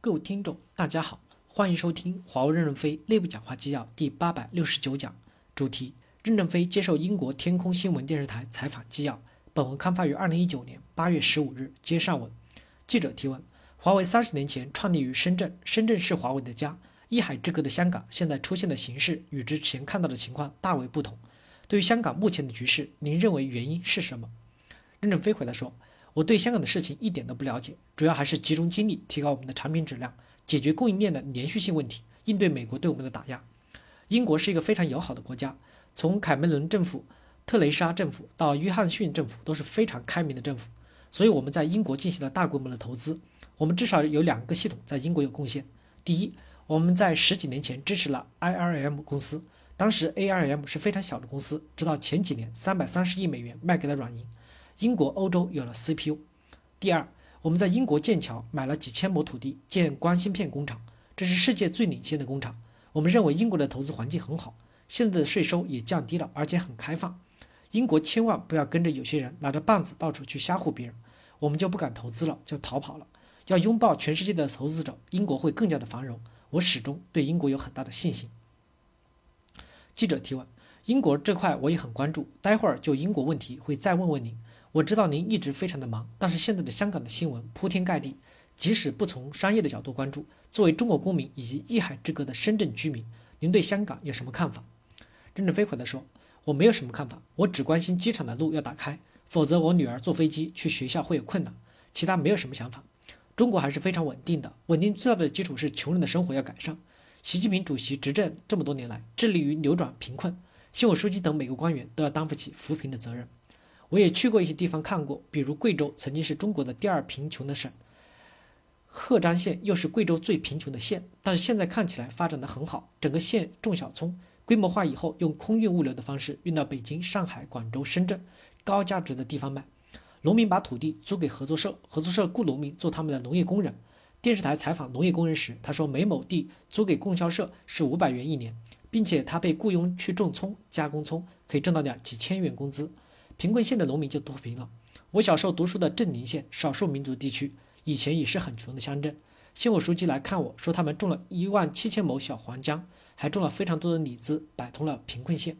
各位听众，大家好，欢迎收听华为任正非内部讲话纪要第八百六十九讲，主题：任正非接受英国天空新闻电视台采访纪要。本文刊发于二零一九年八月十五日。接上文，记者提问：华为三十年前创立于深圳，深圳是华为的家。一海之隔的香港现在出现的形势与之前看到的情况大为不同。对于香港目前的局势，您认为原因是什么？任正非回答说。我对香港的事情一点都不了解，主要还是集中精力提高我们的产品质量，解决供应链的连续性问题，应对美国对我们的打压。英国是一个非常友好的国家，从凯梅伦政府、特蕾莎政府到约翰逊政府都是非常开明的政府，所以我们在英国进行了大规模的投资。我们至少有两个系统在英国有贡献。第一，我们在十几年前支持了 IRM 公司，当时 ARM 是非常小的公司，直到前几年三百三十亿美元卖给了软银。英国、欧洲有了 CPU。第二，我们在英国剑桥买了几千亩土地建光芯片工厂，这是世界最领先的工厂。我们认为英国的投资环境很好，现在的税收也降低了，而且很开放。英国千万不要跟着有些人拿着棒子到处去吓唬别人，我们就不敢投资了，就逃跑了。要拥抱全世界的投资者，英国会更加的繁荣。我始终对英国有很大的信心。记者提问：英国这块我也很关注，待会儿就英国问题会再问问您。我知道您一直非常的忙，但是现在的香港的新闻铺天盖地，即使不从商业的角度关注，作为中国公民以及一海之隔的深圳居民，您对香港有什么看法？任正非回答说：“我没有什么看法，我只关心机场的路要打开，否则我女儿坐飞机去学校会有困难，其他没有什么想法。中国还是非常稳定的，稳定最大的基础是穷人的生活要改善。习近平主席执政这么多年来，致力于扭转贫困，县委书记等每个官员都要担负起扶贫的责任。”我也去过一些地方看过，比如贵州曾经是中国的第二贫穷的省，赫章县又是贵州最贫穷的县，但是现在看起来发展的很好，整个县种小葱，规模化以后用空运物流的方式运到北京、上海、广州、深圳高价值的地方卖。农民把土地租给合作社，合作社雇农民做他们的农业工人。电视台采访农业工人时，他说每亩地租给供销社是五百元一年，并且他被雇佣去种葱、加工葱，可以挣到两几千元工资。贫困县的农民就脱贫了。我小时候读书的镇宁县，少数民族地区，以前也是很穷的乡镇。县委书记来看我说，他们种了一万七千亩小黄姜，还种了非常多的李子，摆脱了贫困县。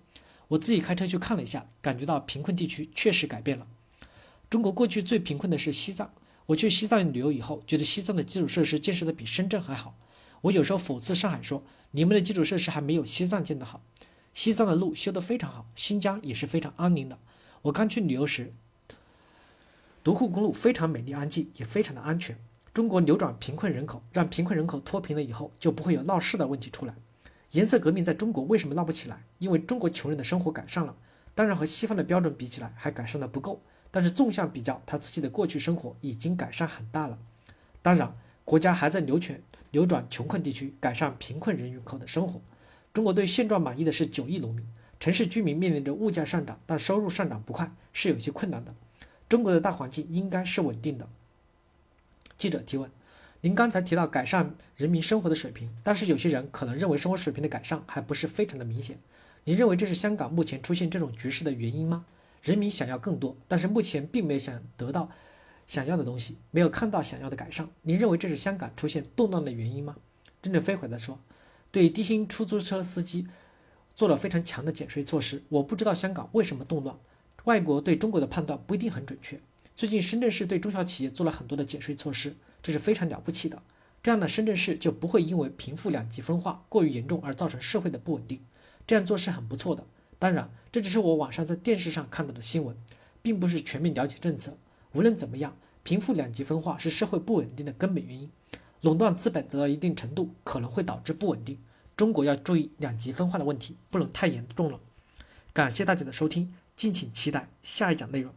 我自己开车去看了一下，感觉到贫困地区确实改变了。中国过去最贫困的是西藏，我去西藏旅游以后，觉得西藏的基础设施建设的比深圳还好。我有时候讽刺上海说，你们的基础设施还没有西藏建得好。西藏的路修得非常好，新疆也是非常安宁的。我刚去旅游时，独库公路非常美丽、安静，也非常的安全。中国扭转贫困人口，让贫困人口脱贫了以后，就不会有闹事的问题出来。颜色革命在中国为什么闹不起来？因为中国穷人的生活改善了，当然和西方的标准比起来还改善的不够，但是纵向比较，他自己的过去生活已经改善很大了。当然，国家还在扭转扭转穷困地区，改善贫困人口的生活。中国对现状满意的是九亿农民。城市居民面临着物价上涨，但收入上涨不快，是有些困难的。中国的大环境应该是稳定的。记者提问：您刚才提到改善人民生活的水平，但是有些人可能认为生活水平的改善还不是非常的明显。您认为这是香港目前出现这种局势的原因吗？人民想要更多，但是目前并没有想得到想要的东西，没有看到想要的改善。您认为这是香港出现动荡的原因吗？任正非回答说：对低薪出租车司机。做了非常强的减税措施，我不知道香港为什么动乱，外国对中国的判断不一定很准确。最近深圳市对中小企业做了很多的减税措施，这是非常了不起的。这样的深圳市就不会因为贫富两极分化过于严重而造成社会的不稳定，这样做是很不错的。当然，这只是我网上在电视上看到的新闻，并不是全面了解政策。无论怎么样，贫富两极分化是社会不稳定的根本原因，垄断资本走到一定程度可能会导致不稳定。中国要注意两极分化的问题，不能太严重了。感谢大家的收听，敬请期待下一讲内容。